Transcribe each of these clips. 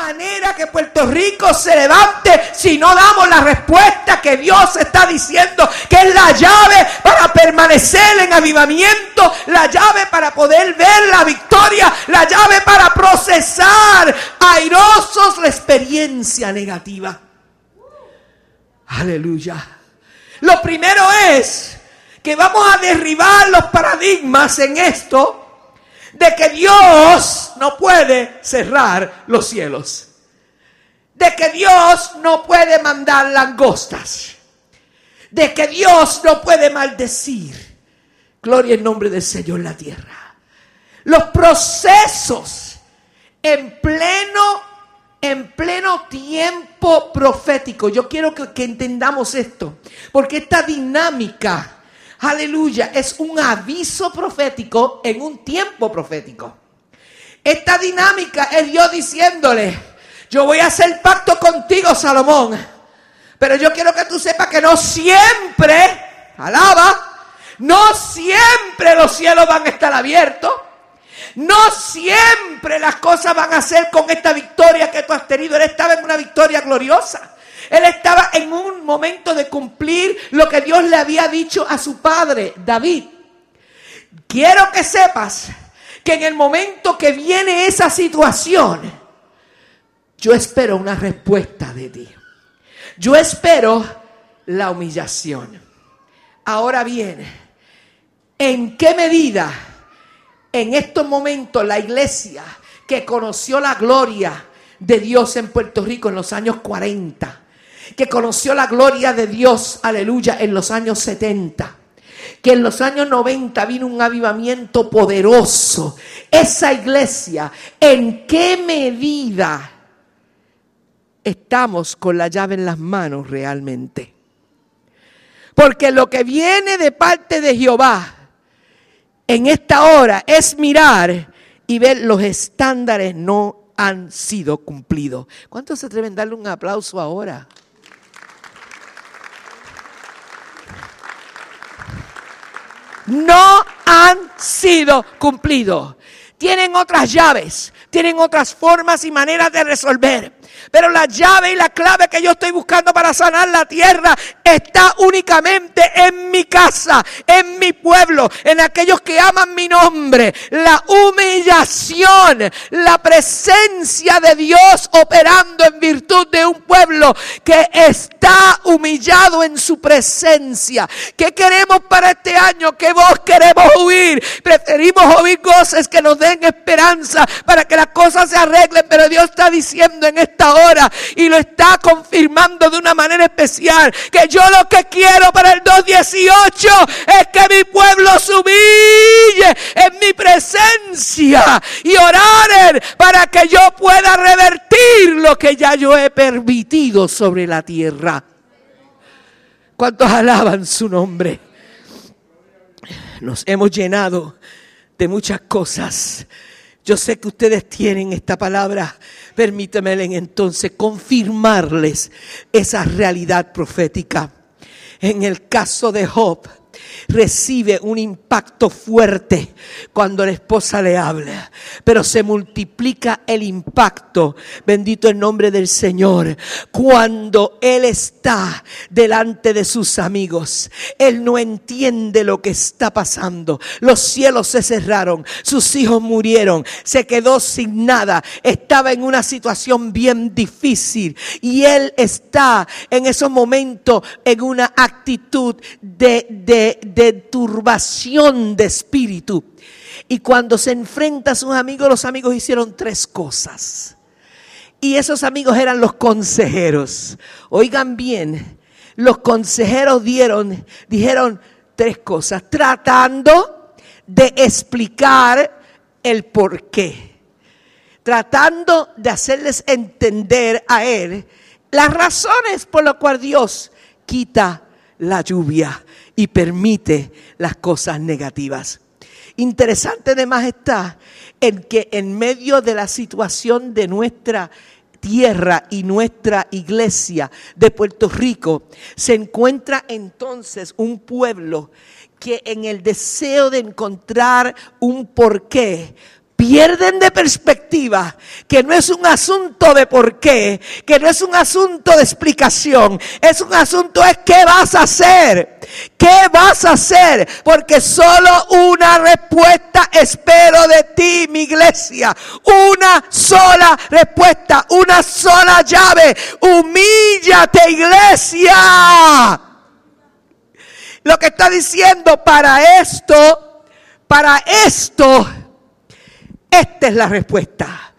manera que Puerto Rico se levante si no damos la respuesta que Dios está diciendo, que es la llave para permanecer en avivamiento, la llave para poder ver la victoria, la llave para procesar airosos la experiencia negativa. Aleluya. Lo primero es que vamos a derribar los paradigmas en esto de que Dios no puede cerrar los cielos, de que Dios no puede mandar langostas, de que Dios no puede maldecir. Gloria en nombre del Señor en la tierra. Los procesos en pleno en pleno tiempo profético. Yo quiero que, que entendamos esto, porque esta dinámica aleluya, es un aviso profético en un tiempo profético. Esta dinámica es Dios diciéndole, yo voy a hacer pacto contigo, Salomón, pero yo quiero que tú sepas que no siempre, alaba, no siempre los cielos van a estar abiertos. No siempre las cosas van a ser con esta victoria que tú has tenido. Él estaba en una victoria gloriosa. Él estaba en un momento de cumplir lo que Dios le había dicho a su padre, David. Quiero que sepas que en el momento que viene esa situación, yo espero una respuesta de ti. Yo espero la humillación. Ahora bien, ¿en qué medida en estos momentos la iglesia que conoció la gloria de Dios en Puerto Rico en los años 40, que conoció la gloria de Dios, aleluya, en los años 70 que en los años 90 vino un avivamiento poderoso. Esa iglesia, ¿en qué medida estamos con la llave en las manos realmente? Porque lo que viene de parte de Jehová en esta hora es mirar y ver los estándares no han sido cumplidos. ¿Cuántos se atreven a darle un aplauso ahora? No han sido cumplidos. Tienen otras llaves, tienen otras formas y maneras de resolver. Pero la llave y la clave que yo estoy buscando para sanar la tierra está únicamente en mi casa, en mi pueblo, en aquellos que aman mi nombre. La humillación, la presencia de Dios operando en virtud de un pueblo que está humillado en su presencia. ¿Qué queremos para este año? ¿Qué vos queremos huir? Preferimos oír voces que nos den esperanza para que las cosas se arreglen, pero Dios está diciendo en esta hora y lo está confirmando de una manera especial que yo lo que quiero para el 2018 es que mi pueblo se en mi presencia y orar para que yo pueda revertir lo que ya yo he permitido sobre la tierra. ¿Cuántos alaban su nombre? Nos hemos llenado de muchas cosas yo sé que ustedes tienen esta palabra. Permítanme entonces confirmarles esa realidad profética. En el caso de Job, recibe un impacto fuerte cuando la esposa le habla, pero se multiplica el impacto, bendito el nombre del Señor, cuando Él está delante de sus amigos. Él no entiende lo que está pasando. Los cielos se cerraron, sus hijos murieron, se quedó sin nada, estaba en una situación bien difícil y Él está en esos momentos en una actitud de, de de, turbación de espíritu. Y cuando se enfrenta a sus amigos, los amigos hicieron tres cosas. Y esos amigos eran los consejeros. Oigan bien, los consejeros dieron, dijeron tres cosas, tratando de explicar el por qué. Tratando de hacerles entender a él las razones por las cuales Dios quita la lluvia y permite las cosas negativas. Interesante además está en que en medio de la situación de nuestra tierra y nuestra iglesia de Puerto Rico, se encuentra entonces un pueblo que en el deseo de encontrar un porqué pierden de perspectiva que no es un asunto de por qué, que no es un asunto de explicación, es un asunto es qué vas a hacer, qué vas a hacer, porque solo una respuesta espero de ti, mi iglesia, una sola respuesta, una sola llave, humíllate iglesia. Lo que está diciendo para esto, para esto, esta es la respuesta.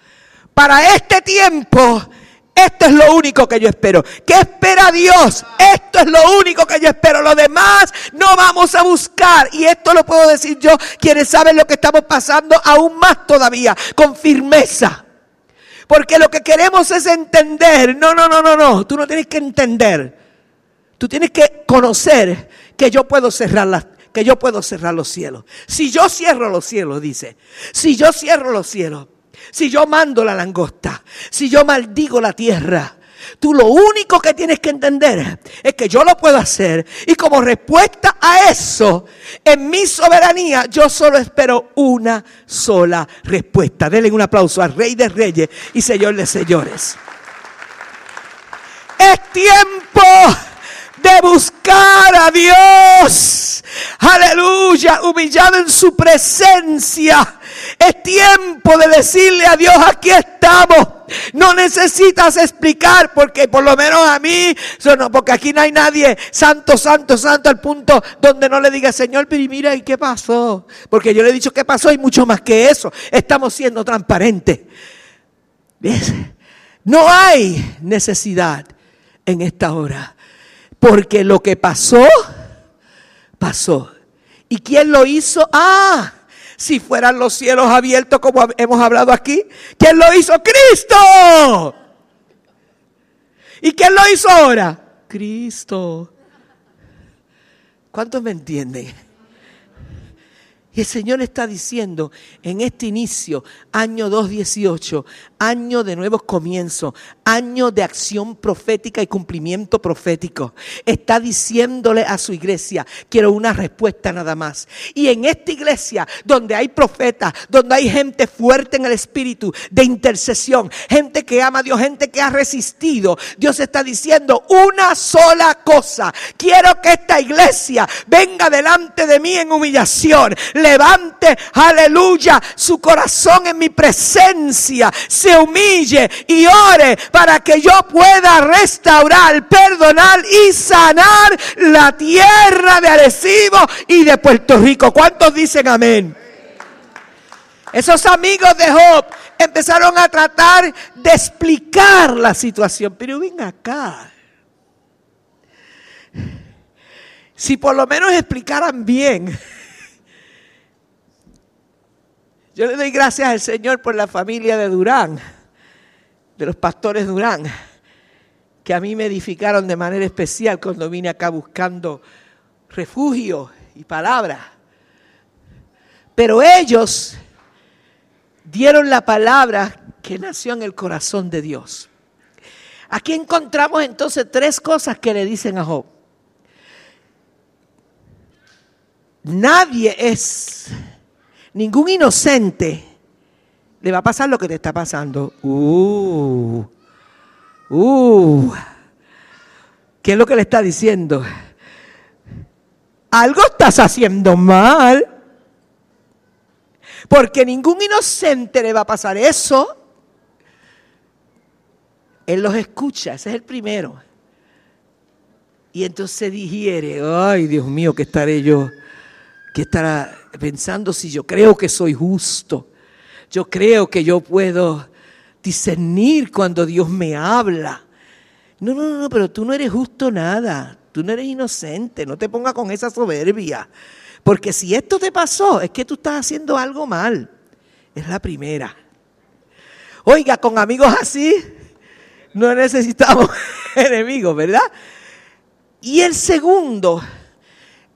Para este tiempo, esto es lo único que yo espero. ¿Qué espera Dios? Esto es lo único que yo espero. Lo demás no vamos a buscar. Y esto lo puedo decir yo, quienes saben lo que estamos pasando, aún más todavía, con firmeza. Porque lo que queremos es entender. No, no, no, no, no. Tú no tienes que entender. Tú tienes que conocer que yo puedo cerrar las, que yo puedo cerrar los cielos. Si yo cierro los cielos, dice, si yo cierro los cielos, si yo mando la langosta, si yo maldigo la tierra, tú lo único que tienes que entender es que yo lo puedo hacer y como respuesta a eso, en mi soberanía, yo solo espero una sola respuesta. Denle un aplauso al Rey de Reyes y Señor de Señores. Es tiempo de buscar a Dios. Aleluya, humillado en su presencia. Es tiempo de decirle a Dios, aquí estamos. No necesitas explicar, porque por lo menos a mí, porque aquí no hay nadie santo, santo, santo, al punto donde no le diga, Señor, pero mira, ¿y qué pasó? Porque yo le he dicho qué pasó y mucho más que eso. Estamos siendo transparentes. No hay necesidad en esta hora porque lo que pasó, pasó. ¿Y quién lo hizo? Ah, si fueran los cielos abiertos como hemos hablado aquí, ¿quién lo hizo? Cristo. ¿Y quién lo hizo ahora? Cristo. ¿Cuántos me entienden? Y el Señor está diciendo en este inicio, año 218, año de nuevos comienzos, año de acción profética y cumplimiento profético. Está diciéndole a su iglesia, quiero una respuesta nada más. Y en esta iglesia, donde hay profetas, donde hay gente fuerte en el espíritu de intercesión, gente que ama a Dios, gente que ha resistido, Dios está diciendo una sola cosa. Quiero que esta iglesia venga delante de mí en humillación levante, aleluya, su corazón en mi presencia, se humille y ore para que yo pueda restaurar, perdonar y sanar la tierra de Arecibo y de Puerto Rico. ¿Cuántos dicen amén? Esos amigos de Job empezaron a tratar de explicar la situación, pero ven acá. Si por lo menos explicaran bien yo le doy gracias al Señor por la familia de Durán, de los pastores Durán, que a mí me edificaron de manera especial cuando vine acá buscando refugio y palabra. Pero ellos dieron la palabra que nació en el corazón de Dios. Aquí encontramos entonces tres cosas que le dicen a Job. Nadie es Ningún inocente le va a pasar lo que te está pasando. Uh, uh. ¿Qué es lo que le está diciendo? Algo estás haciendo mal. Porque ningún inocente le va a pasar eso. Él los escucha, ese es el primero. Y entonces digiere, ay Dios mío, ¿qué estaré yo? ¿Qué estará pensando si yo creo que soy justo. Yo creo que yo puedo discernir cuando Dios me habla. No, no, no, pero tú no eres justo nada. Tú no eres inocente. No te pongas con esa soberbia. Porque si esto te pasó, es que tú estás haciendo algo mal. Es la primera. Oiga, con amigos así, no necesitamos enemigos, ¿verdad? Y el segundo,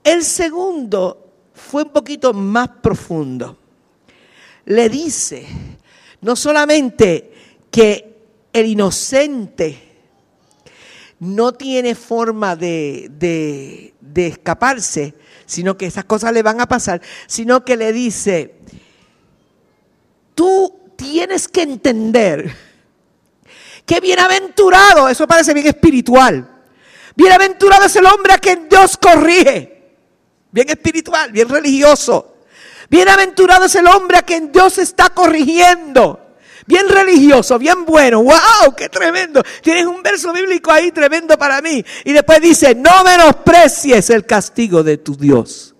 el segundo fue un poquito más profundo. Le dice, no solamente que el inocente no tiene forma de, de, escaparse, sino que esas cosas le van a pasar, sino que le dice, tú tienes que entender que bienaventurado, eso parece bien espiritual, bienaventurado es el hombre a quien Dios corrige, bien espiritual, bien religioso. Bienaventurado es el hombre a quien Dios está corrigiendo. Bien religioso, bien bueno. ¡Wow! ¡Qué tremendo! Tienes un verso bíblico ahí tremendo para mí. Y después dice, no menosprecies el castigo de tu Dios.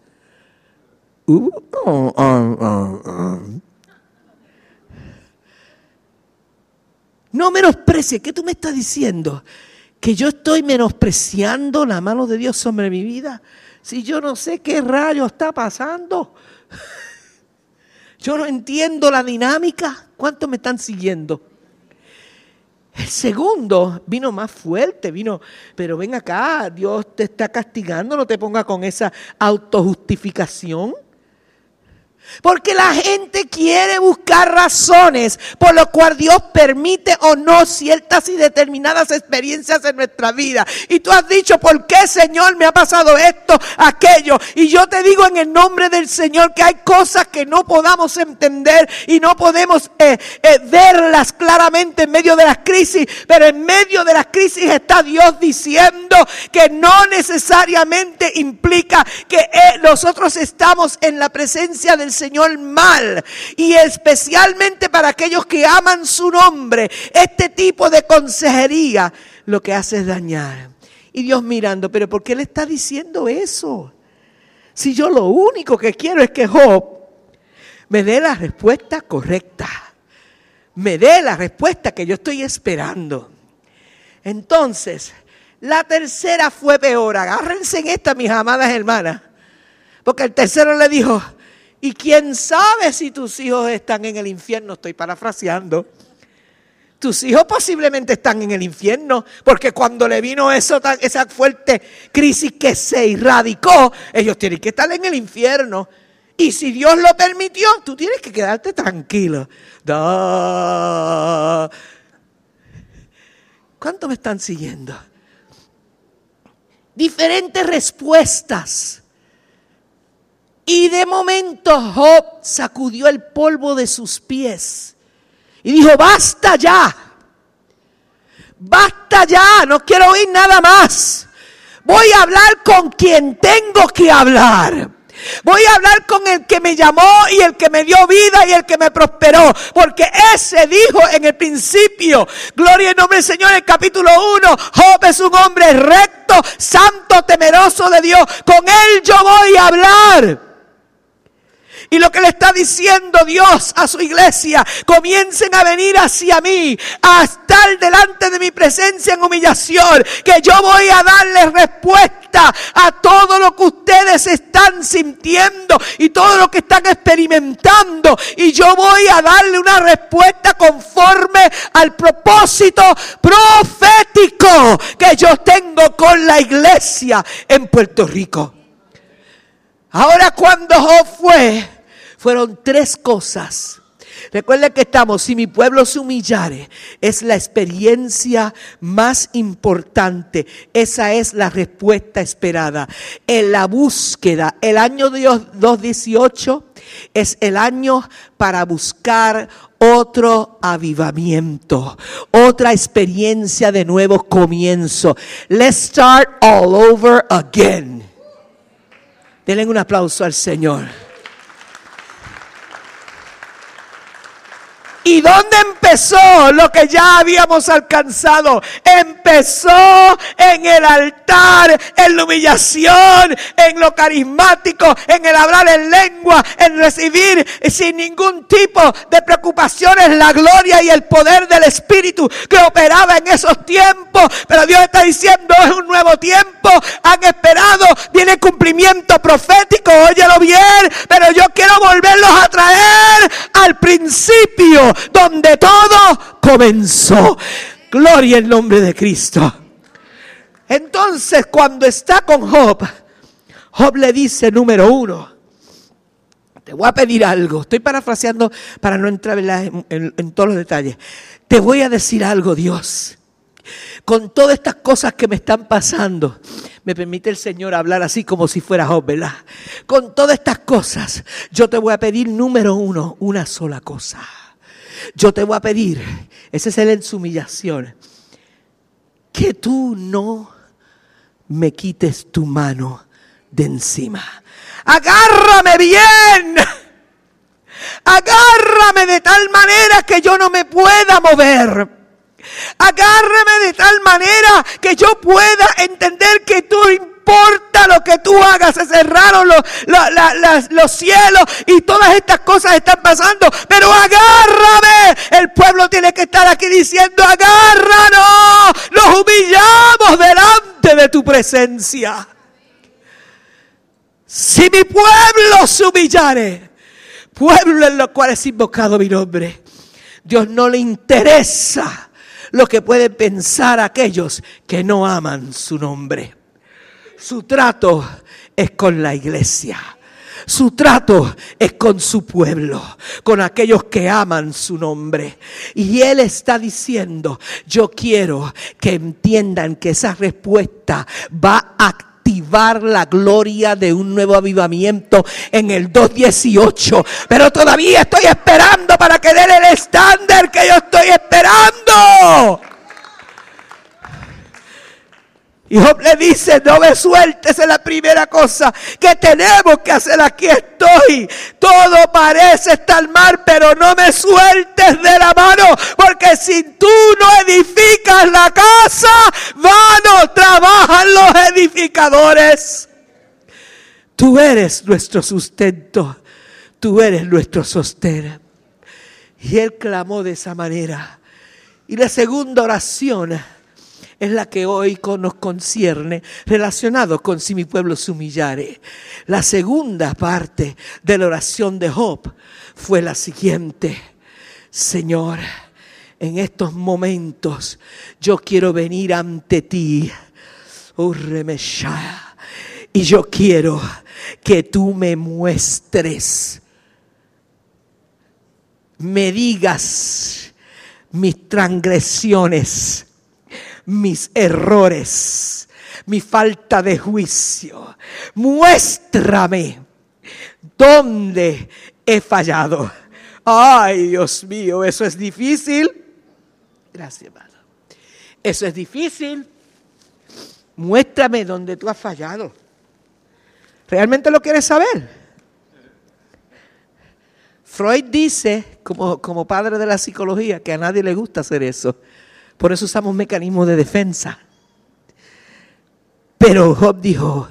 Uh, oh, oh, oh, no menosprecies. ¿Qué tú me estás diciendo? ¿Que yo estoy menospreciando la mano de Dios sobre mi vida? Si yo no sé qué rayo está pasando. Yo no entiendo la dinámica. ¿Cuántos me están siguiendo? El segundo vino más fuerte, vino, pero ven acá, Dios te está castigando, no te ponga con esa autojustificación. Porque la gente quiere buscar razones por lo cual Dios permite o no ciertas y determinadas experiencias en nuestra vida. Y tú has dicho, ¿por qué Señor me ha pasado esto, aquello? Y yo te digo en el nombre del Señor que hay cosas que no podamos entender y no podemos eh, eh, verlas claramente en medio de las crisis. Pero en medio de las crisis está Dios diciendo que no necesariamente implica que eh, nosotros estamos en la presencia del Señor mal. Y especialmente para aquellos que aman su nombre, este tipo de consejería lo que hace es dañar. Y Dios mirando, pero ¿por qué le está diciendo eso? Si yo lo único que quiero es que Job me dé la respuesta correcta. Me dé la respuesta que yo estoy esperando. Entonces, la tercera fue peor. Agárrense en esta, mis amadas hermanas. Porque el tercero le dijo, y quién sabe si tus hijos están en el infierno, estoy parafraseando. Tus hijos posiblemente están en el infierno, porque cuando le vino eso, esa fuerte crisis que se irradicó, ellos tienen que estar en el infierno. Y si Dios lo permitió, tú tienes que quedarte tranquilo. ¿Cuánto me están siguiendo? Diferentes respuestas y de momento Job sacudió el polvo de sus pies y dijo, basta ya, basta ya, no quiero oír nada más. Voy a hablar con quien tengo que hablar. Voy a hablar con el que me llamó y el que me dio vida y el que me prosperó. Porque ese dijo en el principio, gloria en nombre del Señor, en el capítulo 1, Job es un hombre recto, santo, temeroso de Dios. Con él yo voy a hablar. Y lo que le está diciendo Dios a su iglesia, comiencen a venir hacia mí, a estar delante de mi presencia en humillación, que yo voy a darles respuesta a todo lo que ustedes están sintiendo y todo lo que están experimentando. Y yo voy a darle una respuesta conforme al propósito profético que yo tengo con la iglesia en Puerto Rico. Ahora cuando Job fue fueron tres cosas. Recuerden que estamos, si mi pueblo se humillare, es la experiencia más importante. Esa es la respuesta esperada. En la búsqueda, el año Dios 218 es el año para buscar otro avivamiento, otra experiencia de nuevo comienzo. Let's start all over again. Denle un aplauso al Señor. ¿Y dónde empezó lo que ya habíamos alcanzado? Empezó en el altar, en la humillación, en lo carismático, en el hablar en lengua, en recibir sin ningún tipo de preocupaciones la gloria y el poder del Espíritu que operaba en esos tiempos. Pero Dios está diciendo, es un nuevo tiempo, han esperado, viene cumplimiento profético, óyelo bien, pero yo quiero volverlos a traer al principio donde todo comenzó. Gloria al nombre de Cristo. Entonces, cuando está con Job, Job le dice, número uno, te voy a pedir algo. Estoy parafraseando para no entrar en, en, todos los detalles. Te voy a decir algo, Dios. Con todas estas cosas que me están pasando, me permite el Señor hablar así como si fuera Job, ¿verdad? Con todas estas cosas, yo te voy a pedir, número uno, una sola cosa yo te voy a pedir, ese es el en su humillación, que tú no me quites tu mano de encima. Agárrame bien. Agárrame de tal manera que yo no me pueda mover. Agárrame de tal manera que yo pueda entender que tú importa lo que tú hagas, se cerraron los, los cielos y todas estas cosas están pasando, pero agárrame. El pueblo tiene que estar aquí diciendo, agárranos, nos humillamos delante de tu presencia. Si mi pueblo se humillare, pueblo en lo cual es invocado mi nombre, Dios no le interesa lo que pueden pensar aquellos que no aman su nombre. Su trato es con la iglesia. Su trato es con su pueblo, con aquellos que aman su nombre. Y Él está diciendo, yo quiero que entiendan que esa respuesta va a activar la gloria de un nuevo avivamiento en el 218. Pero todavía estoy esperando para que den el estándar que yo estoy esperando. Y Job le dice, no me sueltes, es la primera cosa que tenemos que hacer. Aquí estoy. Todo parece estar mal, pero no me sueltes de la mano, porque si tú no edificas la casa, vano trabajan los edificadores. Tú eres nuestro sustento, tú eres nuestro sostén. Y él clamó de esa manera. Y la segunda oración es la que hoy nos concierne, relacionado con si mi pueblo se humillare. La segunda parte de la oración de Job fue la siguiente. Señor, en estos momentos yo quiero venir ante ti. Y yo quiero que tú me muestres, me digas mis transgresiones mis errores, mi falta de juicio. Muéstrame dónde he fallado. Ay, Dios mío, eso es difícil. Gracias, hermano. Eso es difícil. Muéstrame dónde tú has fallado. ¿Realmente lo quieres saber? Freud dice, como, como padre de la psicología, que a nadie le gusta hacer eso. Por eso usamos mecanismos de defensa. Pero Job dijo,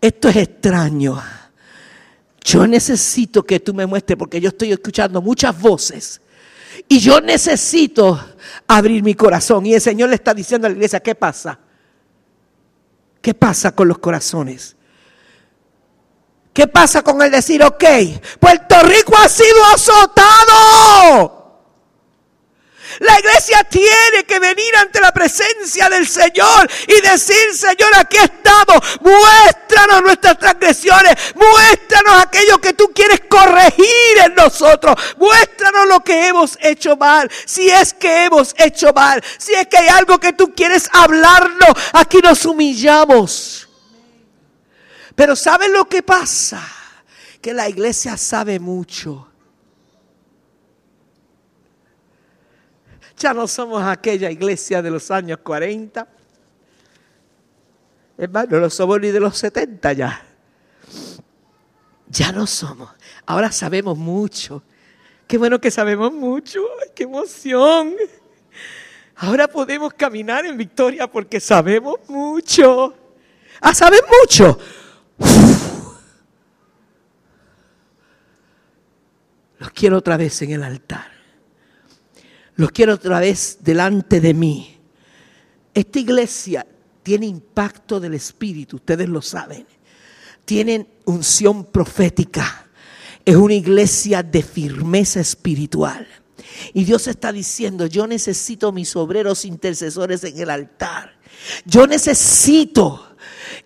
esto es extraño. Yo necesito que tú me muestres porque yo estoy escuchando muchas voces. Y yo necesito abrir mi corazón. Y el Señor le está diciendo a la iglesia, ¿qué pasa? ¿Qué pasa con los corazones? ¿Qué pasa con el decir, ok, Puerto Rico ha sido azotado? La iglesia tiene que venir ante la presencia del Señor y decir, Señor, aquí estamos. Muéstranos nuestras transgresiones. Muéstranos aquello que tú quieres corregir en nosotros. Muéstranos lo que hemos hecho mal. Si es que hemos hecho mal. Si es que hay algo que tú quieres hablarnos. Aquí nos humillamos. Pero ¿sabes lo que pasa? Que la iglesia sabe mucho Ya no somos aquella iglesia de los años 40. Hermano, no somos ni de los 70 ya. Ya no somos. Ahora sabemos mucho. Qué bueno que sabemos mucho. ¡Ay, qué emoción! Ahora podemos caminar en victoria porque sabemos mucho. Ah, ¿sabes mucho? Los quiero otra vez en el altar los quiero otra vez delante de mí. Esta iglesia tiene impacto del Espíritu, ustedes lo saben. Tienen unción profética. Es una iglesia de firmeza espiritual. Y Dios está diciendo, yo necesito mis obreros intercesores en el altar. Yo necesito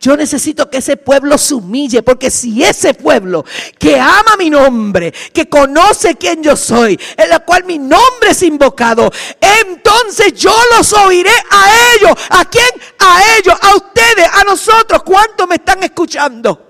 yo necesito que ese pueblo se humille, porque si ese pueblo que ama mi nombre, que conoce quién yo soy, en la cual mi nombre es invocado, entonces yo los oiré a ellos. ¿A quién? A ellos, a ustedes, a nosotros. ¿Cuántos me están escuchando?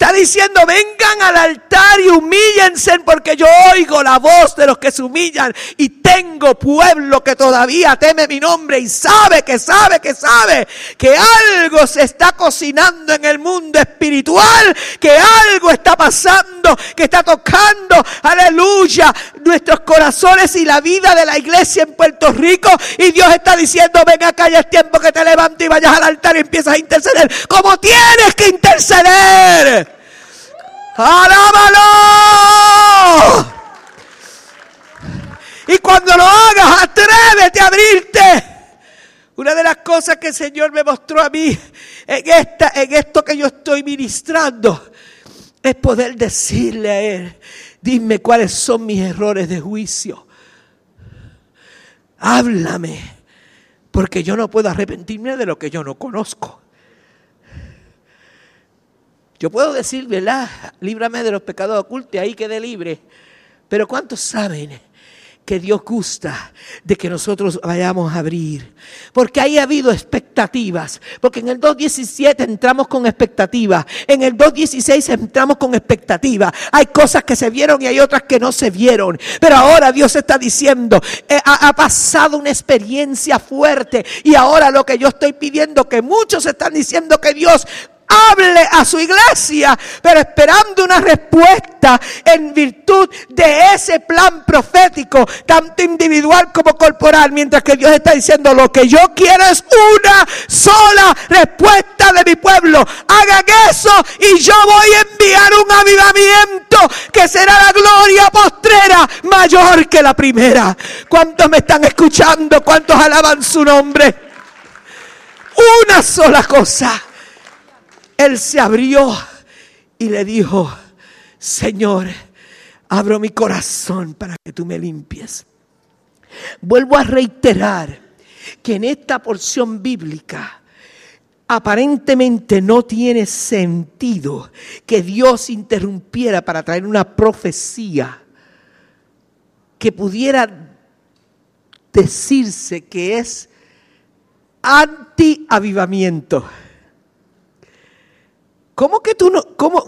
Está diciendo, vengan al altar y humíllense porque yo oigo la voz de los que se humillan y tengo pueblo que todavía teme mi nombre y sabe que sabe que sabe que algo se está cocinando en el mundo espiritual, que algo está pasando, que está tocando, aleluya, nuestros corazones y la vida de la iglesia en Puerto Rico y Dios está diciendo, ven acá, ya es tiempo que te levantes y vayas al altar y empiezas a interceder como tienes que interceder. ¡Alábalo! Y cuando lo hagas, atrévete a abrirte. Una de las cosas que el Señor me mostró a mí en, esta, en esto que yo estoy ministrando es poder decirle a Él, dime cuáles son mis errores de juicio. Háblame, porque yo no puedo arrepentirme de lo que yo no conozco. Yo puedo decir, ¿verdad? Líbrame de los pecados ocultos y ahí quede libre. Pero ¿cuántos saben que Dios gusta de que nosotros vayamos a abrir? Porque ahí ha habido expectativas. Porque en el 2.17 entramos con expectativas. En el 2.16 entramos con expectativas. Hay cosas que se vieron y hay otras que no se vieron. Pero ahora Dios está diciendo, eh, ha pasado una experiencia fuerte. Y ahora lo que yo estoy pidiendo, que muchos están diciendo que Dios hable a su iglesia, pero esperando una respuesta en virtud de ese plan profético, tanto individual como corporal, mientras que Dios está diciendo, lo que yo quiero es una sola respuesta de mi pueblo. Hagan eso y yo voy a enviar un avivamiento que será la gloria postrera mayor que la primera. ¿Cuántos me están escuchando? ¿Cuántos alaban su nombre? Una sola cosa él se abrió y le dijo, Señor, abro mi corazón para que tú me limpies. Vuelvo a reiterar que en esta porción bíblica aparentemente no tiene sentido que Dios interrumpiera para traer una profecía que pudiera decirse que es anti-avivamiento. ¿Cómo que tú no? ¿Cómo?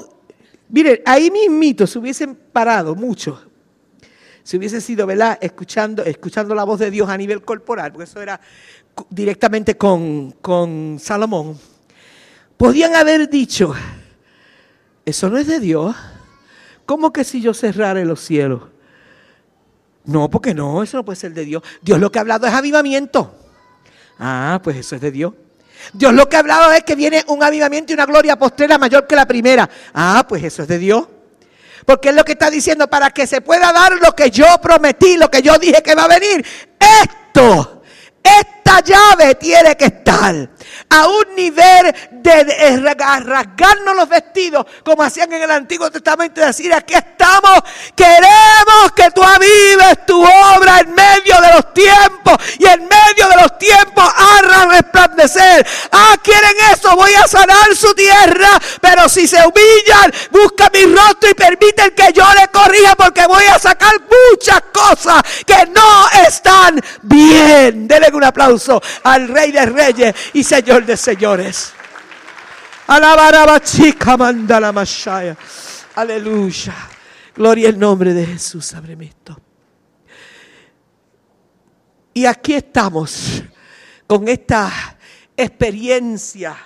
Miren, ahí mismito se hubiesen parado muchos. Si hubiese sido, ¿verdad? Escuchando, escuchando la voz de Dios a nivel corporal, porque eso era directamente con, con Salomón. Podían haber dicho, eso no es de Dios. ¿Cómo que si yo cerrara los cielos? No, porque no, eso no puede ser de Dios. Dios lo que ha hablado es avivamiento. Ah, pues eso es de Dios. Dios lo que ha hablado es que viene un avivamiento y una gloria postrera mayor que la primera. Ah, pues eso es de Dios. Porque es lo que está diciendo, para que se pueda dar lo que yo prometí, lo que yo dije que va a venir. Esto, esta llave tiene que estar a un nivel de, rasgarnos los vestidos, como hacían en el Antiguo Testamento, decir, aquí estamos, queremos que tú avives tu obra en medio de los tiempos, y en medio de los tiempos hará resplandecer. Ah, quieren eso, voy a sanar su tierra, pero si se humillan, busca mi rostro y permiten que yo le corrija, porque voy a sacar muchas cosas que no están bien. Denle un aplauso al Rey de Reyes y Señor de Señores. manda la mashaya. Aleluya. Gloria al nombre de Jesús. Ábreme esto. Y aquí estamos con esta experiencia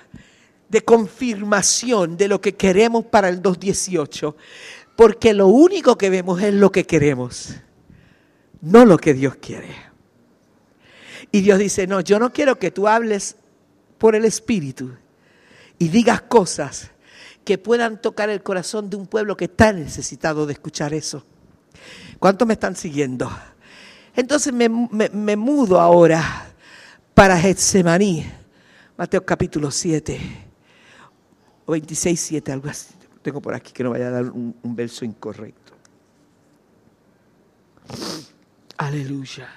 de confirmación de lo que queremos para el 218. Porque lo único que vemos es lo que queremos, no lo que Dios quiere. Y Dios dice, no, yo no quiero que tú hables por el Espíritu y digas cosas que puedan tocar el corazón de un pueblo que está necesitado de escuchar eso. ¿Cuántos me están siguiendo? Entonces me, mudo ahora para Getsemaní, Mateo capítulo 7, o 26, 7, algo así. Tengo por aquí que no vaya a dar un verso incorrecto. Aleluya.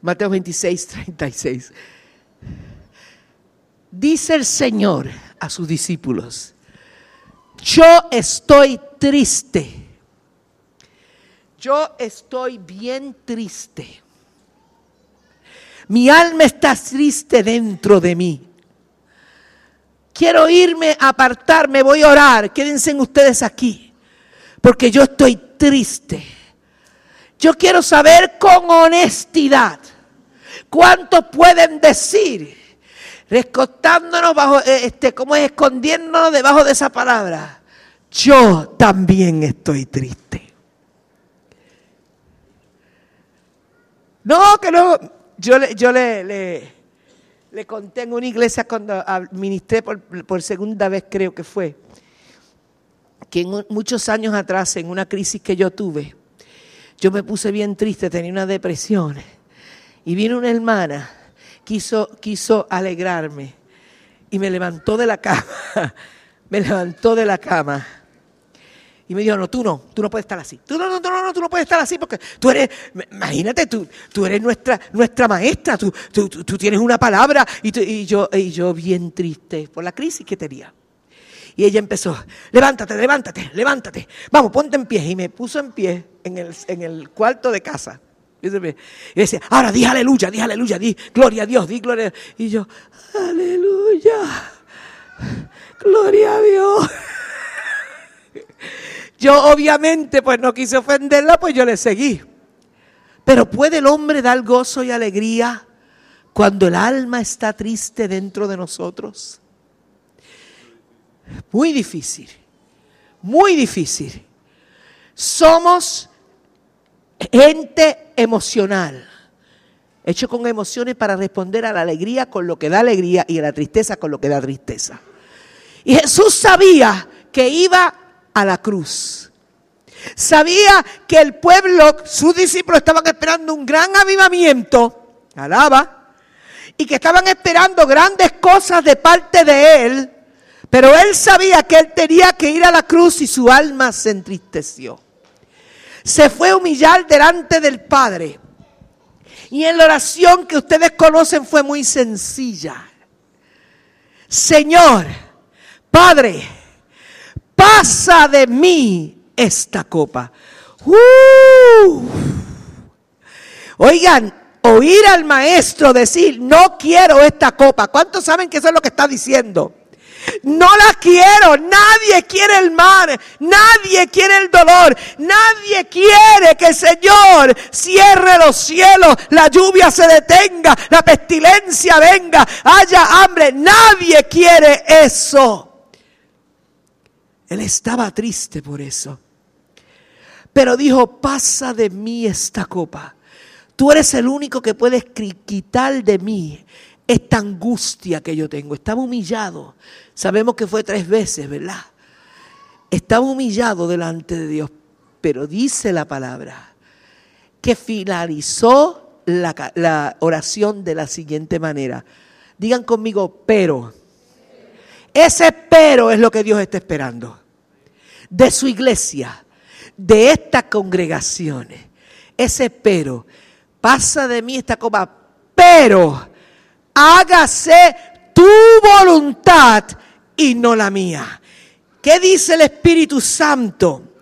Mateo 26, 36. Dice el Señor a sus discípulos, yo estoy triste. Yo estoy bien triste. Mi alma está triste dentro de mí. quiero irme apartarme, voy a orar. Quédense ustedes aquí, porque yo estoy triste. Yo quiero saber con honestidad cuántos pueden decir, rescotándonos bajo, eh, este, como es escondiéndonos debajo de esa palabra. Yo también estoy triste. No, que no. Yo, le, yo le, le, conté en una iglesia cuando ministré por, por segunda vez, creo que fue, que muchos años atrás, en una crisis que yo tuve, yo me puse bien triste, tenía una depresión. Y vino una hermana, quiso, quiso alegrarme y me levantó de la cama, me levantó de la cama y me dijo, no, tú no, tú no puedes estar así. Tú no, no, no, no, tú no puedes estar así porque tú eres, imagínate, tú, tú eres nuestra, nuestra maestra, tú, tú, tú tienes una palabra y, y, yo, y yo bien triste por la crisis que tenía. Y ella empezó, levántate, levántate, levántate, vamos, ponte en pie. Y me puso en pie en el, en el cuarto de casa. Y decía, ahora di aleluya, di aleluya, di gloria a Dios, di gloria. Y yo, aleluya, gloria a Dios. Yo obviamente pues no quise ofenderla, pues yo le seguí. Pero ¿puede el hombre dar gozo y alegría cuando el alma está triste dentro de nosotros? Muy difícil, muy difícil. Somos gente emocional, hecho con emociones para responder a la alegría con lo que da alegría y a la tristeza con lo que da tristeza. Y Jesús sabía que iba a la cruz. Sabía que el pueblo, sus discípulos estaban esperando un gran avivamiento, alaba, y que estaban esperando grandes cosas de parte de él, pero él sabía que él tenía que ir a la cruz y su alma se entristeció. Se fue a humillar delante del Padre. Y en la oración que ustedes conocen fue muy sencilla. Señor, Padre, pasa de mí esta copa. ¡Uh! Oigan, oír al maestro decir, no quiero esta copa. ¿Cuántos saben que eso es lo que está diciendo? No la quiero, nadie quiere el mar, nadie quiere el dolor, nadie quiere que el Señor cierre los cielos, la lluvia se detenga, la pestilencia venga, haya hambre, nadie quiere eso. Él estaba triste por eso. Pero dijo, pasa de mí esta copa. Tú eres el único que puedes quitar de mí esta angustia que yo tengo. Estaba humillado. Sabemos que fue tres veces, ¿verdad? Estaba humillado delante de Dios. Pero dice la palabra que finalizó la, oración de la siguiente manera. Digan conmigo, pero. Ese pero es lo que Dios está esperando de su iglesia, de esta congregación. Ese pero, pasa de mí esta copa, pero hágase tu voluntad y no la mía. ¿Qué dice el Espíritu Santo?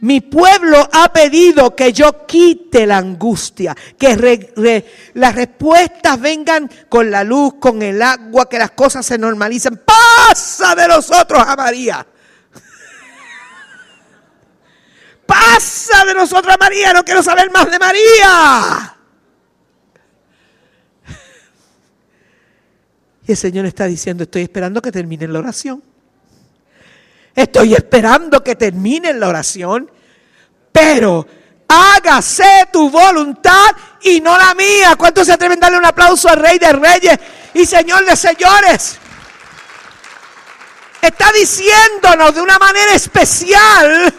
Mi pueblo ha pedido que yo quite la angustia, que las respuestas vengan con la luz, con el agua, que las cosas se normalicen. Pasa de nosotros a María. pasa de nosotros María? No quiero saber más de María. Y el Señor está diciendo, estoy esperando que termine la oración. Estoy esperando que termine la oración, pero hágase tu voluntad y no la mía. ¿Cuántos se atreven a darle un aplauso al Rey de Reyes y Señor de Señores? Está diciéndonos de una manera especial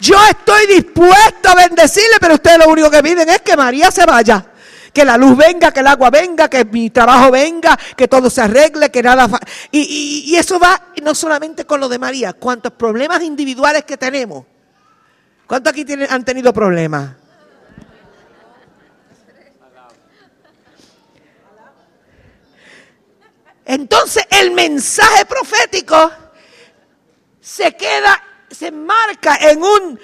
yo estoy dispuesto a bendecirle, pero ustedes lo único que piden es que María se vaya. Que la luz venga, que el agua venga, que mi trabajo venga, que todo se arregle, que nada... Y, y, eso va no solamente con lo de María, cuántos problemas individuales que tenemos. ¿Cuántos aquí tienen, han tenido problemas? Entonces el mensaje profético se queda se marca en un,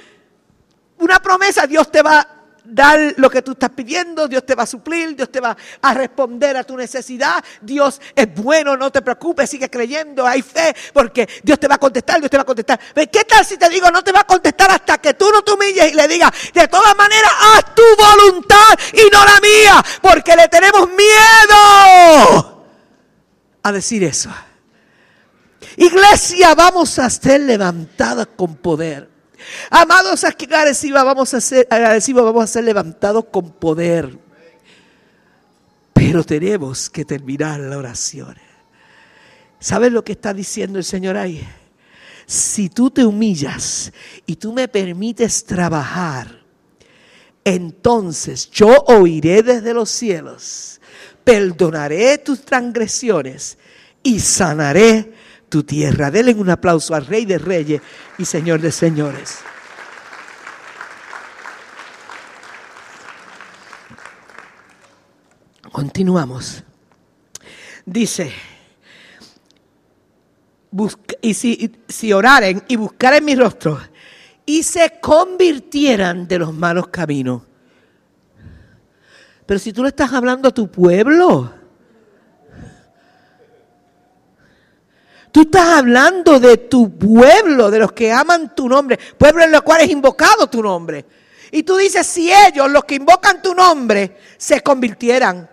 una promesa, Dios te va dar lo que tú estás pidiendo, Dios te va a suplir, Dios te va a responder a tu necesidad, Dios es bueno, no te preocupes, sigue creyendo, hay fe, porque Dios te va a contestar, Dios te va a contestar. ¿Qué tal si te digo no te va a contestar hasta que tú no te humilles y le digas, de todas maneras, haz tu voluntad y no la mía, porque le tenemos miedo a decir eso. Iglesia, vamos a ser levantadas con poder. Amados, agradecidos vamos a ser, vamos a ser levantados con poder. Pero tenemos que terminar la oración. ¿Sabes lo que está diciendo el Señor ahí? Si tú te humillas y tú me permites trabajar, entonces yo oiré desde los cielos, perdonaré tus transgresiones y sanaré tu tierra. Denle un aplauso al Rey de Reyes y Señor de Señores. Continuamos. Dice, y si, si oraren y buscaren mi rostro y se convirtieran de los malos caminos. Pero si tú le estás hablando a tu pueblo, Tú estás hablando de tu pueblo, de los que aman tu nombre, pueblo en los cuales es invocado tu nombre. Y tú dices, si ellos, los que invocan tu nombre, se convirtieran.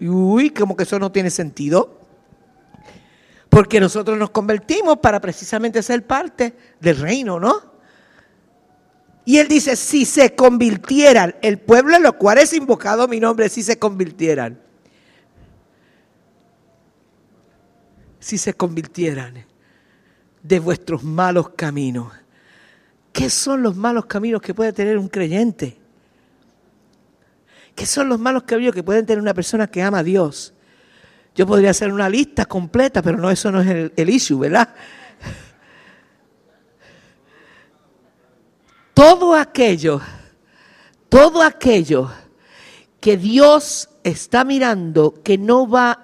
Uy, como que eso no tiene sentido. Porque nosotros nos convertimos para precisamente ser parte del reino, ¿no? Y él dice, si se convirtieran, el pueblo en los cuales es invocado mi nombre, si se convirtieran. Si se convirtieran de vuestros malos caminos. ¿Qué son los malos caminos que puede tener un creyente? ¿Qué son los malos caminos que puede tener una persona que ama a Dios? Yo podría hacer una lista completa, pero no, eso no es el, el issue, ¿verdad? Todo aquello, todo aquello que Dios está mirando que no va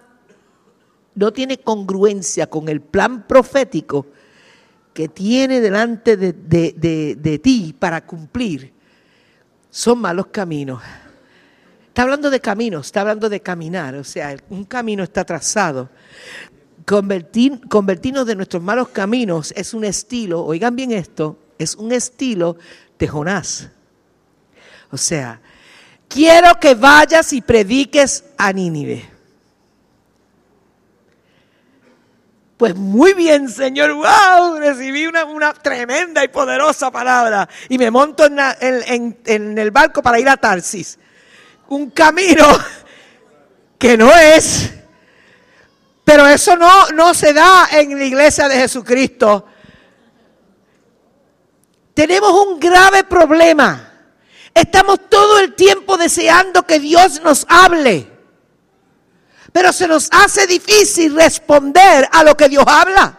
no tiene congruencia con el plan profético que tiene delante de, ti para cumplir, son malos caminos. Está hablando de caminos, está hablando de caminar, o sea, un camino está trazado. Convertir, convertirnos de nuestros malos caminos es un estilo, oigan bien esto, es un estilo de Jonás. O sea, quiero que vayas y prediques a Nínive. Pues muy bien, Señor, wow, recibí una, tremenda y poderosa palabra y me monto en, el barco para ir a Tarsis. Un camino que no es, pero eso no, no se da en la iglesia de Jesucristo. Tenemos un grave problema. Estamos todo el tiempo deseando que Dios nos hable. Pero se nos hace difícil responder a lo que Dios habla.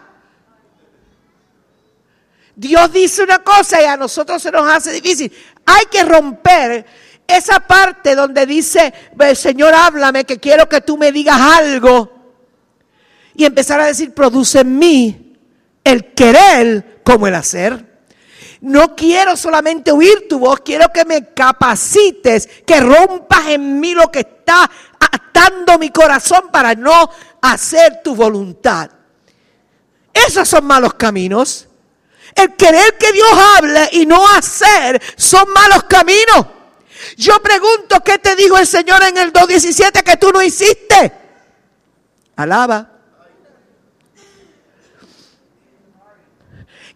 Dios dice una cosa y a nosotros se nos hace difícil. Hay que romper esa parte donde dice, Señor, háblame, que quiero que tú me digas algo. Y empezar a decir, produce en mí el querer como el hacer. No quiero solamente oír tu voz, quiero que me capacites, que rompas en mí lo que está atando mi corazón para no hacer tu voluntad. Esos son malos caminos. El querer que Dios hable y no hacer son malos caminos. Yo pregunto, ¿qué te dijo el Señor en el 2.17 que tú no hiciste? Alaba.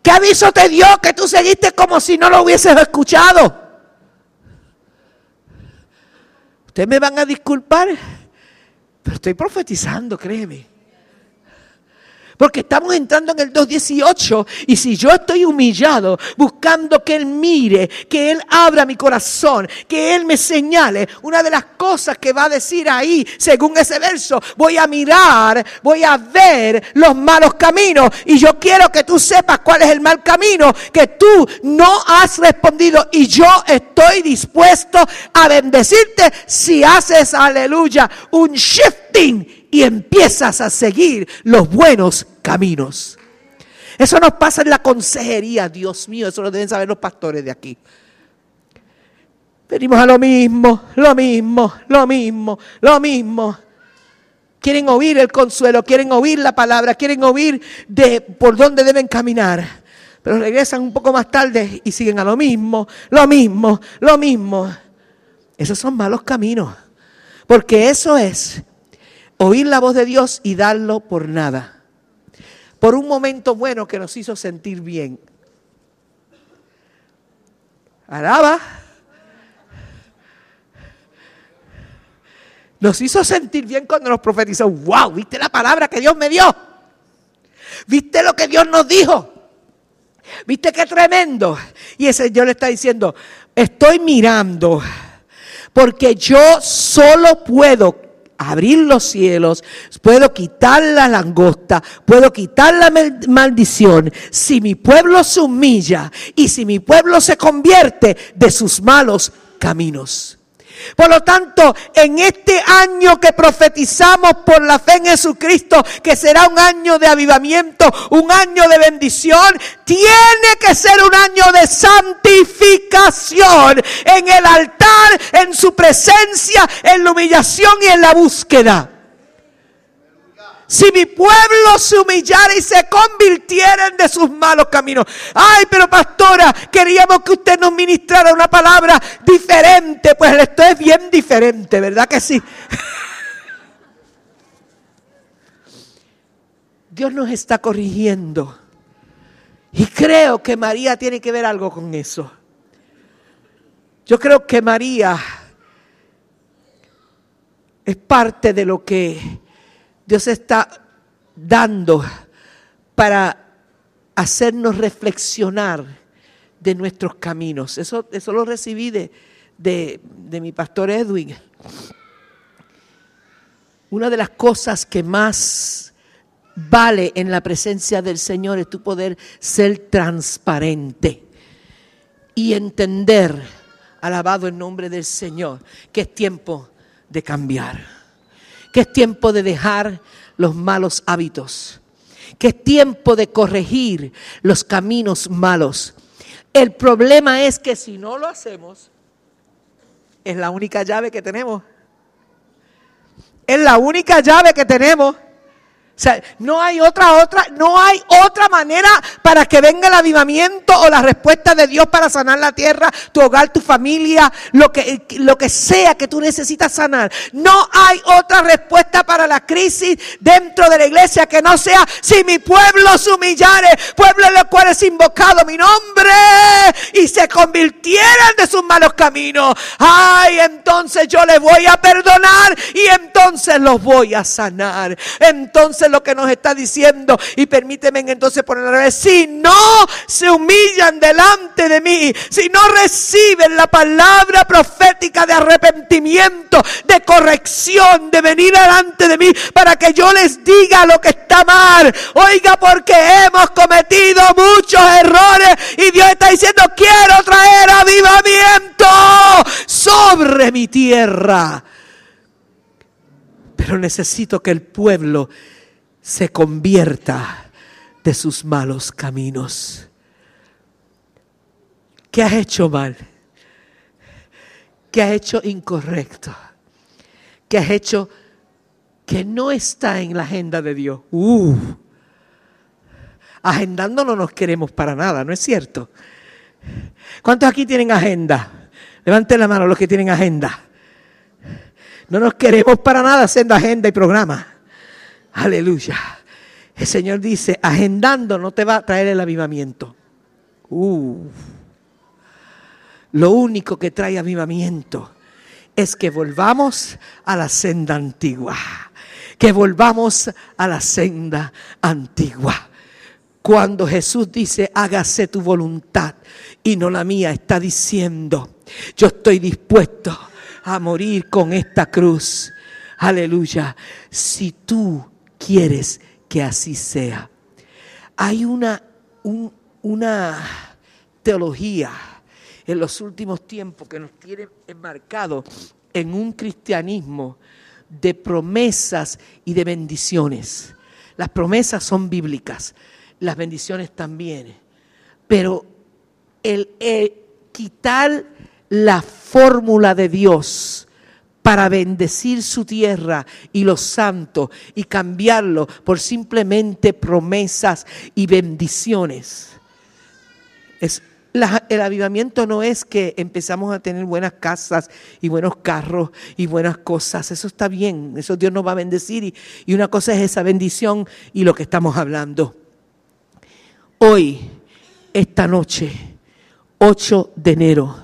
¿Qué aviso te dio que tú seguiste como si no lo hubieses escuchado? Ustedes me van a disculpar, pero estoy profetizando, créeme. Porque estamos entrando en el 2.18 y si yo estoy humillado buscando que Él mire, que Él abra mi corazón, que Él me señale, una de las cosas que va a decir ahí, según ese verso, voy a mirar, voy a ver los malos caminos y yo quiero que tú sepas cuál es el mal camino que tú no has respondido y yo estoy dispuesto a bendecirte si haces, aleluya, un shifting y empiezas a seguir los buenos caminos. Eso nos pasa en la consejería, Dios mío, eso lo deben saber los pastores de aquí. Venimos a lo mismo, lo mismo, lo mismo, lo mismo. Quieren oír el consuelo, quieren oír la palabra, quieren oír de por dónde deben caminar. Pero regresan un poco más tarde y siguen a lo mismo, lo mismo, lo mismo. Esos son malos caminos. Porque eso es oír la voz de Dios y darlo por nada. Por un momento bueno que nos hizo sentir bien. Alaba. Nos hizo sentir bien cuando nos profetizó. ¡Wow! ¿Viste la palabra que Dios me dio? ¿Viste lo que Dios nos dijo? ¿Viste qué tremendo? Y ese Señor le está diciendo, estoy mirando, porque yo solo puedo abrir los cielos, puedo quitar la langosta, puedo quitar la maldición si mi pueblo se humilla y si mi pueblo se convierte de sus malos caminos. Por lo tanto, en este año que profetizamos por la fe en Jesucristo, que será un año de avivamiento, un año de bendición, tiene que ser un año de santificación en el altar, en su presencia, en la humillación y en la búsqueda. Si mi pueblo se humillara y se convirtieran de sus malos caminos. Ay, pero pastora, queríamos que usted nos ministrara una palabra diferente. Pues esto es bien diferente, ¿verdad que sí? Dios nos está corrigiendo. Y creo que María tiene que ver algo con eso. Yo creo que María es parte de lo que Dios está dando para hacernos reflexionar de nuestros caminos. Eso, eso lo recibí de, de, de mi pastor Edwin. Una de las cosas que más vale en la presencia del Señor es tu poder ser transparente y entender, alabado el nombre del Señor, que es tiempo de cambiar que es tiempo de dejar los malos hábitos, que es tiempo de corregir los caminos malos. El problema es que si no lo hacemos, es la única llave que tenemos. Es la única llave que tenemos o sea, no hay otra, otra, no hay otra manera para que venga el avivamiento o la respuesta de Dios para sanar la tierra, tu hogar, tu familia, lo que, lo que sea que tú necesitas sanar. No hay otra respuesta para la crisis dentro de la iglesia que no sea si mi pueblo se humillare, pueblo en el cual es invocado mi nombre y se convirtieran de sus malos caminos. Ay, entonces yo les voy a perdonar y entonces los voy a sanar. Entonces lo que nos está diciendo. Y permíteme entonces poner vez, si no se humillan delante de mí, si no reciben la palabra profética de arrepentimiento, de corrección, de venir delante de mí para que yo les diga lo que está mal. Oiga, porque hemos cometido muchos errores y Dios está diciendo, quiero traer avivamiento sobre mi tierra. Pero necesito que el pueblo se convierta de sus malos caminos. ¿Qué has hecho mal? ¿Qué has hecho incorrecto? ¿Qué has hecho que no está en la agenda de Dios? Uh, agendando no nos queremos para nada, ¿no es cierto? ¿Cuántos aquí tienen agenda? Levanten la mano los que tienen agenda. No nos queremos para nada haciendo agenda y programa. Aleluya. El Señor dice, agendando no te va a traer el avivamiento. Uh. Lo único que trae avivamiento es que volvamos a la senda antigua. Que volvamos a la senda antigua. Cuando Jesús dice, hágase tu voluntad y no la mía, está diciendo, yo estoy dispuesto a morir con esta cruz. Aleluya. Si tú quieres que así sea. Hay una, una teología en los últimos tiempos que nos tiene enmarcado en un cristianismo de promesas y de bendiciones. Las promesas son bíblicas, las bendiciones también. Pero el, quitar la fórmula de Dios para bendecir su tierra y los santos y cambiarlo por simplemente promesas y bendiciones. Es, el avivamiento no es que empezamos a tener buenas casas y buenos carros y buenas cosas. Eso está bien, eso Dios nos va a bendecir. Y, y una cosa es esa bendición y lo que estamos hablando. Hoy, esta noche, 8 de enero,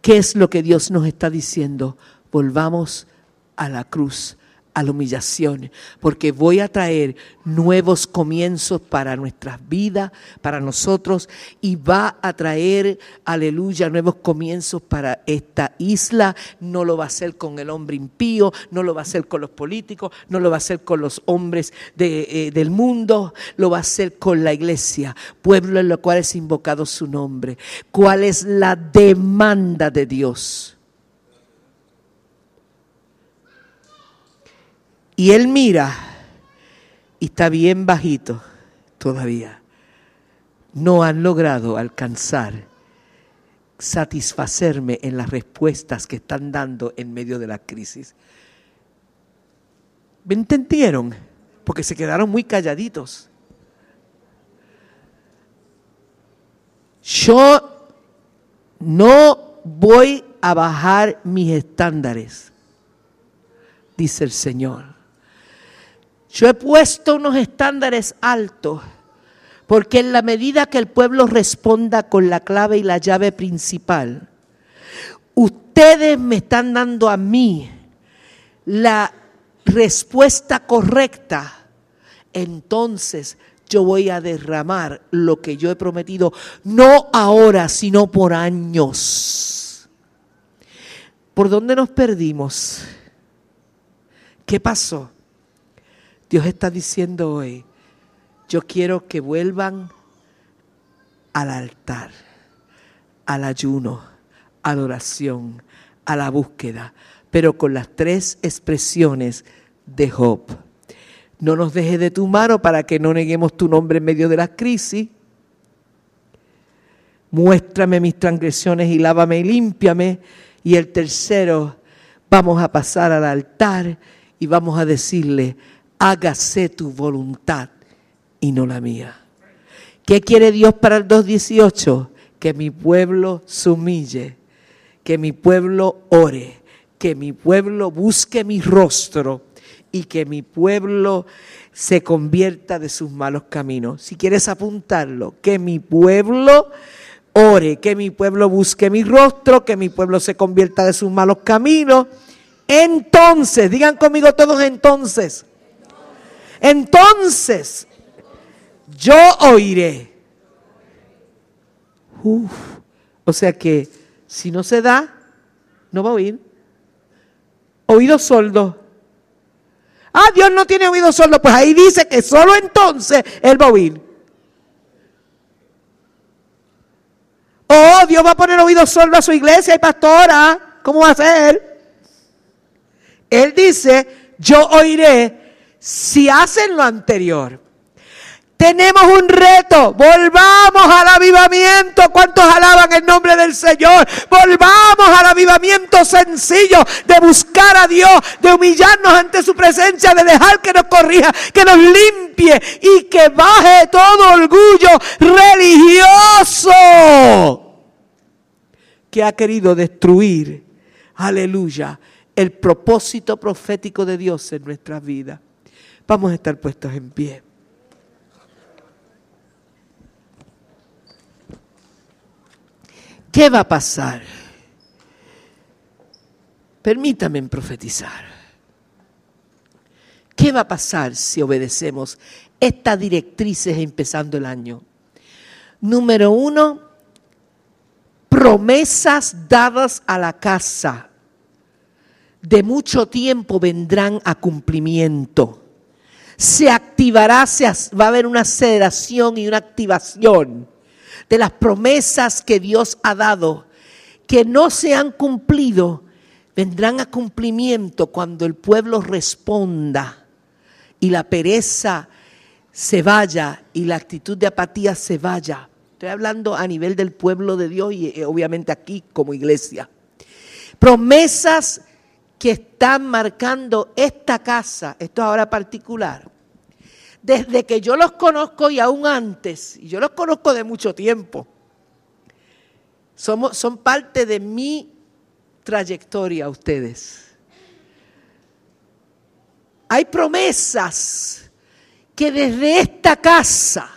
¿qué es lo que Dios nos está diciendo? Volvamos a la cruz a la humillación, porque voy a traer nuevos comienzos para nuestras vidas, para nosotros, y va a traer, aleluya, nuevos comienzos para esta isla. No lo va a hacer con el hombre impío, no lo va a hacer con los políticos, no lo va a hacer con los hombres de, eh, del mundo, lo va a hacer con la iglesia, pueblo en lo cual es invocado su nombre. ¿Cuál es la demanda de Dios? Y él mira y está bien bajito todavía. No han logrado alcanzar satisfacerme en las respuestas que están dando en medio de la crisis. ¿Me entendieron? Porque se quedaron muy calladitos. Yo no voy a bajar mis estándares, dice el Señor. Yo he puesto unos estándares altos porque en la medida que el pueblo responda con la clave y la llave principal, ustedes me están dando a mí la respuesta correcta, entonces yo voy a derramar lo que yo he prometido, no ahora, sino por años. ¿Por dónde nos perdimos? ¿Qué pasó? Dios está diciendo hoy, yo quiero que vuelvan al altar, al ayuno, a la oración, a la búsqueda, pero con las tres expresiones de Job. No nos dejes de tu mano para que no neguemos tu nombre en medio de la crisis. Muéstrame mis transgresiones y lávame y límpiame. Y el tercero, vamos a pasar al altar y vamos a decirle, hágase tu voluntad y no la mía. ¿Qué quiere Dios para el 2.18? Que mi pueblo se humille, que mi pueblo ore, que mi pueblo busque mi rostro y que mi pueblo se convierta de sus malos caminos. Si quieres apuntarlo, que mi pueblo ore, que mi pueblo busque mi rostro, que mi pueblo se convierta de sus malos caminos. Entonces, digan conmigo todos entonces, entonces yo oiré. o sea que si no se da, no va a oír. Oído sordo. Ah, Dios no tiene oído sordo. Pues ahí dice que solo entonces Él va a oír. Oh, Dios va a poner oído sordo a su iglesia y pastora. ¿Cómo va a ser? Él dice, yo oiré si hacen lo anterior. Tenemos un reto, volvamos al avivamiento. ¿Cuántos alaban el nombre del Señor? Volvamos al avivamiento sencillo de buscar a Dios, de humillarnos ante su presencia, de dejar que nos corrija, que nos limpie y que baje todo orgullo religioso que ha querido destruir, aleluya, el propósito profético de Dios en nuestras vidas. Vamos a estar puestos en pie. ¿Qué va a pasar? Permítame profetizar. ¿Qué va a pasar si obedecemos estas directrices empezando el año? Número uno, promesas dadas a la casa de mucho tiempo vendrán a cumplimiento se activará, se, va a haber una aceleración y una activación de las promesas que Dios ha dado, que no se han cumplido, vendrán a cumplimiento cuando el pueblo responda y la pereza se vaya y la actitud de apatía se vaya. Estoy hablando a nivel del pueblo de Dios y eh, obviamente aquí como iglesia. Promesas que están marcando esta casa, esto es ahora particular, desde que yo los conozco y aún antes, y yo los conozco de mucho tiempo, somos, son parte de mi trayectoria ustedes. Hay promesas que desde esta casa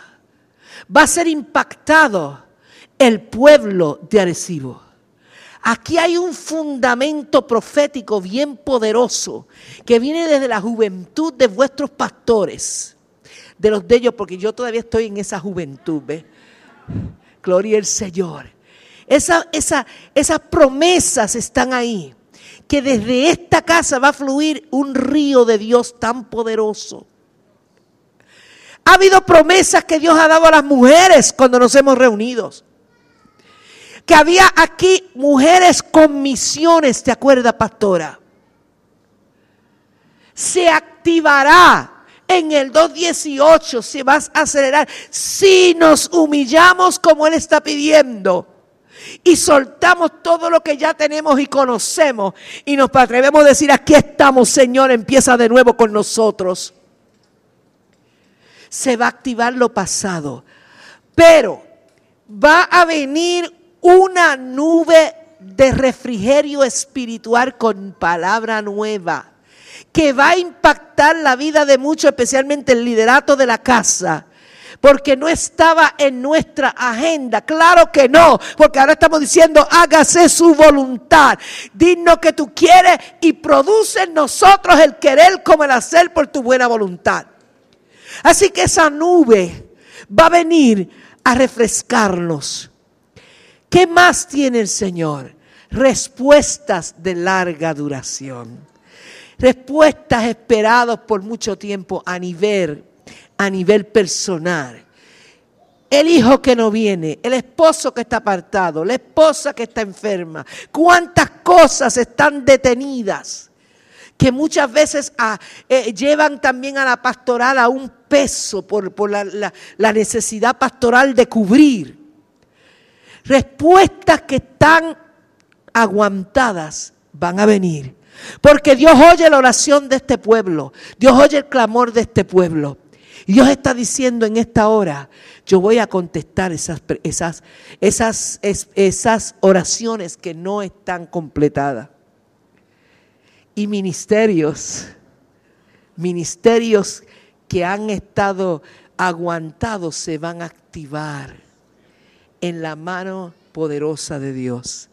va a ser impactado el pueblo de Arecibo. Aquí hay un fundamento profético bien poderoso que viene desde la juventud de vuestros pastores, de los de ellos, porque yo todavía estoy en esa juventud, ¿ves? Gloria al Señor. Esa, esa, esas promesas están ahí, que desde esta casa va a fluir un río de Dios tan poderoso. Ha habido promesas que Dios ha dado a las mujeres cuando nos hemos reunido que había aquí mujeres con misiones, ¿te acuerdas, pastora? Se activará en el 2.18, se va a acelerar, si nos humillamos como Él está pidiendo y soltamos todo lo que ya tenemos y conocemos y nos atrevemos a decir, aquí estamos, Señor, empieza de nuevo con nosotros. Se va a activar lo pasado, pero va a venir una nube de refrigerio espiritual con palabra nueva que va a impactar la vida de muchos, especialmente el liderato de la casa. Porque no estaba en nuestra agenda. Claro que no. Porque ahora estamos diciendo, hágase su voluntad. Dinos que tú quieres y produce en nosotros el querer como el hacer por tu buena voluntad. Así que esa nube va a venir a refrescarnos ¿Qué más tiene el Señor? Respuestas de larga duración. Respuestas esperadas por mucho tiempo a nivel, a nivel personal. El hijo que no viene, el esposo que está apartado, la esposa que está enferma. ¿Cuántas cosas están detenidas? Que muchas veces ah, eh, llevan también a la pastoral a un peso por, la necesidad pastoral de cubrir respuestas que están aguantadas van a venir. Porque Dios oye la oración de este pueblo, Dios oye el clamor de este pueblo. Y Dios está diciendo en esta hora, yo voy a contestar esas, esas, esas, esas oraciones que no están completadas. Y ministerios, ministerios que han estado aguantados se van a activar en la mano poderosa de Dios.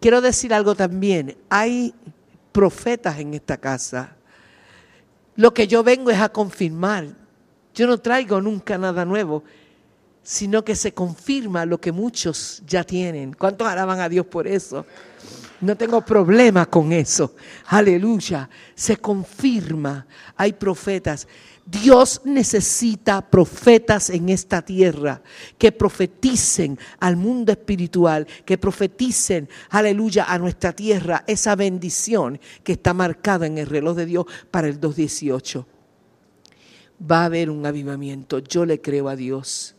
Quiero decir algo también, hay profetas en esta casa. Lo que yo vengo es a confirmar. Yo no traigo nunca nada nuevo, sino que se confirma lo que muchos ya tienen. ¿Cuántos alaban a Dios por eso? No tengo problema con eso. Aleluya. Se confirma. Hay profetas. Dios necesita profetas en esta tierra que profeticen al mundo espiritual, que profeticen, aleluya, a nuestra tierra esa bendición que está marcada en el reloj de Dios para el 218. Va a haber un avivamiento, yo le creo a Dios.